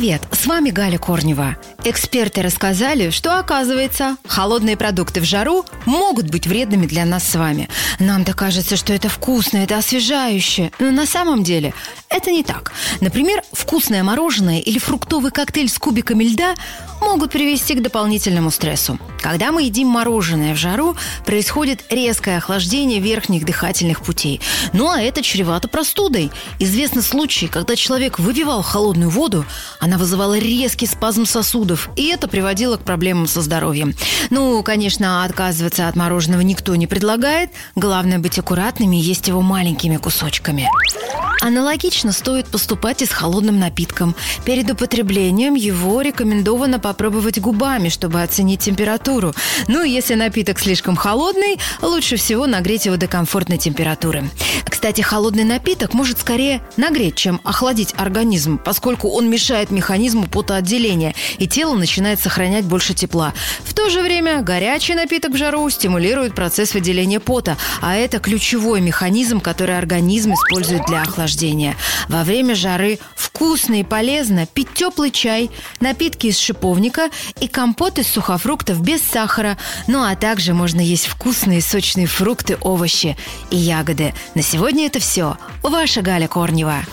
Привет, с вами Галя Корнева. Эксперты рассказали, что оказывается, холодные продукты в жару могут быть вредными для нас с вами. Нам-то кажется, что это вкусно, это освежающе. Но на самом деле это не так. Например, вкусное мороженое или фруктовый коктейль с кубиками льда могут привести к дополнительному стрессу. Когда мы едим мороженое в жару, происходит резкое охлаждение верхних дыхательных путей. Ну а это чревато простудой. Известны случаи, когда человек выпивал холодную воду, она вызывала резкий спазм сосудов, и это приводило к проблемам со здоровьем. Ну, конечно, отказываться от мороженого никто не предлагает. Главное быть аккуратными и есть его маленькими кусочками. Аналогично стоит поступать и с холодным напитком. Перед употреблением его рекомендовано попробовать губами, чтобы оценить температуру. Ну, если напиток слишком холодный, лучше всего нагреть его до комфортной температуры. Кстати, холодный напиток может скорее нагреть, чем охладить организм, поскольку он мешает механизму потоотделения, и тело начинает сохранять больше тепла. В то же время горячий напиток в жару стимулирует процесс выделения пота, а это ключевой механизм, который организм использует для охлаждения. Во время жары вкусно и полезно пить теплый чай, напитки из шиповника и компот из сухофруктов без сахара. Ну а также можно есть вкусные сочные фрукты, овощи и ягоды. На сегодня это все. Ваша Галя Корнева.